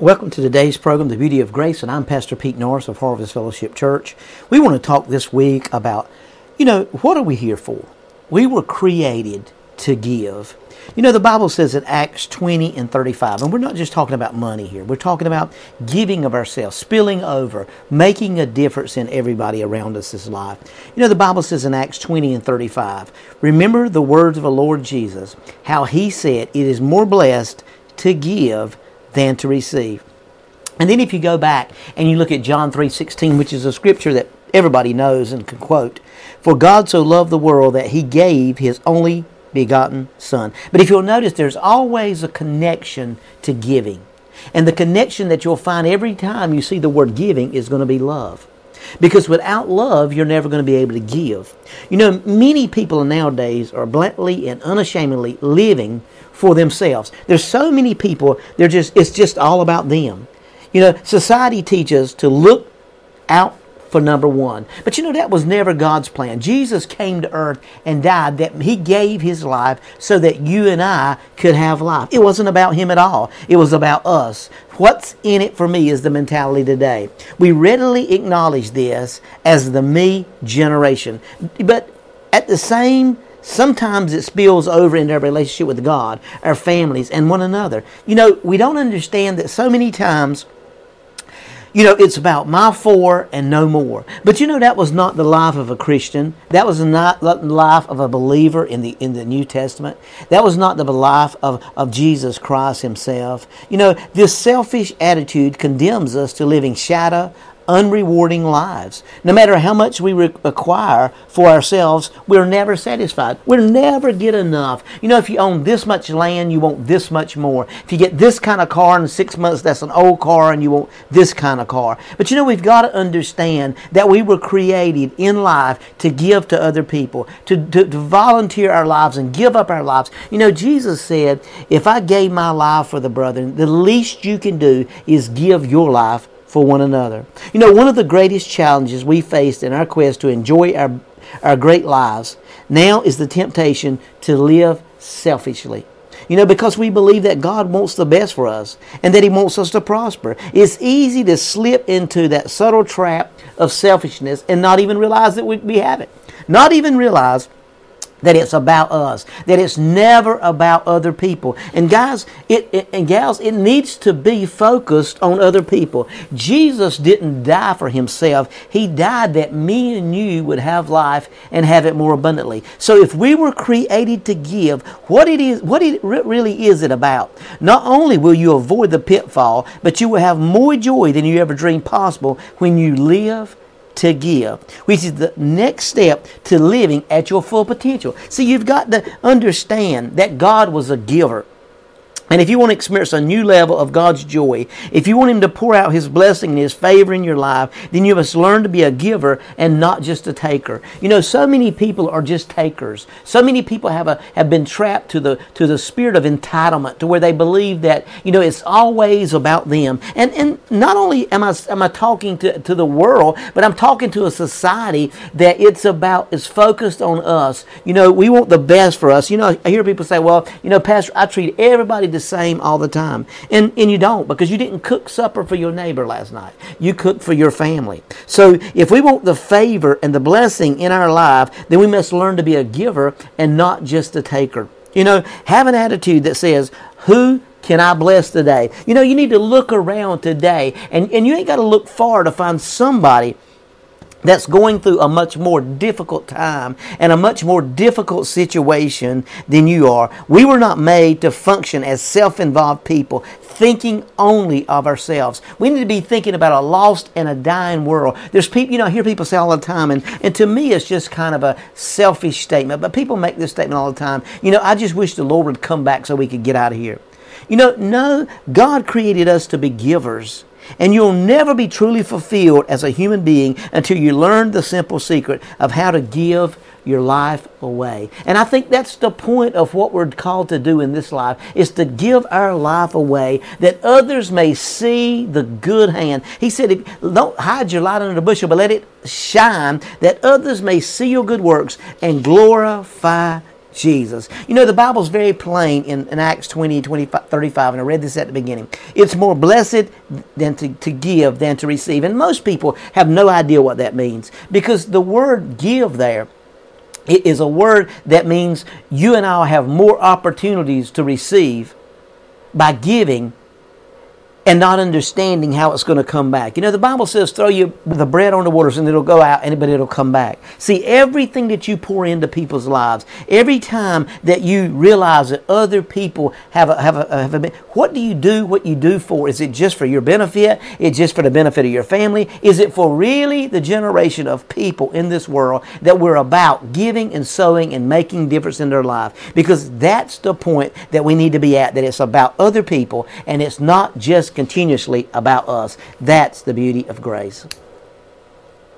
Welcome to today's program, The Beauty of Grace, and I'm Pastor Pete Norris of Harvest Fellowship Church. We want to talk this week about, you know, what are we here for? We were created to give. You know, the Bible says in Acts 20 and 35, and we're not just talking about money here, we're talking about giving of ourselves, spilling over, making a difference in everybody around us' life. You know, the Bible says in Acts 20 and 35, remember the words of the Lord Jesus, how he said, It is more blessed to give than to receive. And then if you go back and you look at John 3:16, which is a scripture that everybody knows and can quote, for God so loved the world that he gave his only begotten son. But if you'll notice there's always a connection to giving. And the connection that you'll find every time you see the word giving is going to be love. Because without love, you're never going to be able to give. You know, many people nowadays are bluntly and unashamedly living for themselves. There's so many people, they're just it's just all about them. You know, society teaches to look out for number one. But you know, that was never God's plan. Jesus came to earth and died that He gave His life so that you and I could have life. It wasn't about Him at all, it was about us. What's in it for me is the mentality today. We readily acknowledge this as the me generation. But at the same Sometimes it spills over into our relationship with God, our families, and one another. You know, we don't understand that so many times, you know, it's about my four and no more. But you know, that was not the life of a Christian. That was not the life of a believer in the in the New Testament. That was not the life of, of Jesus Christ Himself. You know, this selfish attitude condemns us to living shadow unrewarding lives. No matter how much we acquire for ourselves, we're never satisfied. We'll never get enough. You know, if you own this much land, you want this much more. If you get this kind of car in six months, that's an old car and you want this kind of car. But you know, we've got to understand that we were created in life to give to other people, to, to, to volunteer our lives and give up our lives. You know, Jesus said, if I gave my life for the brethren, the least you can do is give your life for one another. You know, one of the greatest challenges we faced in our quest to enjoy our, our great lives now is the temptation to live selfishly. You know, because we believe that God wants the best for us and that He wants us to prosper. It's easy to slip into that subtle trap of selfishness and not even realize that we, we have it. Not even realize that it's about us, that it's never about other people. And guys, it, it, and gals, it needs to be focused on other people. Jesus didn't die for himself. He died that me and you would have life and have it more abundantly. So if we were created to give, what it is, what it really is it about? Not only will you avoid the pitfall, but you will have more joy than you ever dreamed possible when you live to give, which is the next step to living at your full potential. See, you've got to understand that God was a giver. And if you want to experience a new level of God's joy, if you want Him to pour out His blessing and His favor in your life, then you must learn to be a giver and not just a taker. You know, so many people are just takers. So many people have a have been trapped to the to the spirit of entitlement, to where they believe that you know it's always about them. And and not only am I am I talking to, to the world, but I'm talking to a society that it's about is focused on us. You know, we want the best for us. You know, I hear people say, "Well, you know, Pastor, I treat everybody the the same all the time. And, and you don't because you didn't cook supper for your neighbor last night. You cooked for your family. So if we want the favor and the blessing in our life, then we must learn to be a giver and not just a taker. You know, have an attitude that says, Who can I bless today? You know, you need to look around today, and, and you ain't got to look far to find somebody that's going through a much more difficult time and a much more difficult situation than you are. We were not made to function as self involved people, thinking only of ourselves. We need to be thinking about a lost and a dying world. There's people, you know, I hear people say all the time, and, and to me it's just kind of a selfish statement, but people make this statement all the time. You know, I just wish the Lord would come back so we could get out of here. You know, no, God created us to be givers. And you'll never be truly fulfilled as a human being until you learn the simple secret of how to give your life away. And I think that's the point of what we're called to do in this life is to give our life away that others may see the good hand. He said, don't hide your light under the bushel, but let it shine that others may see your good works and glorify Jesus. You know, the Bible's very plain in, in Acts 20, 25, 35, and I read this at the beginning. It's more blessed than to, to give than to receive. And most people have no idea what that means because the word give there it is a word that means you and I have more opportunities to receive by giving and not understanding how it's going to come back. You know, the Bible says throw you the bread on the waters and it'll go out, and but it'll come back. See, everything that you pour into people's lives, every time that you realize that other people have a, have a, have a what do you do? What you do for? Is it just for your benefit? Is it just for the benefit of your family? Is it for really the generation of people in this world that we're about giving and sowing and making difference in their life? Because that's the point that we need to be at. That it's about other people and it's not just continuously about us. That's the beauty of grace.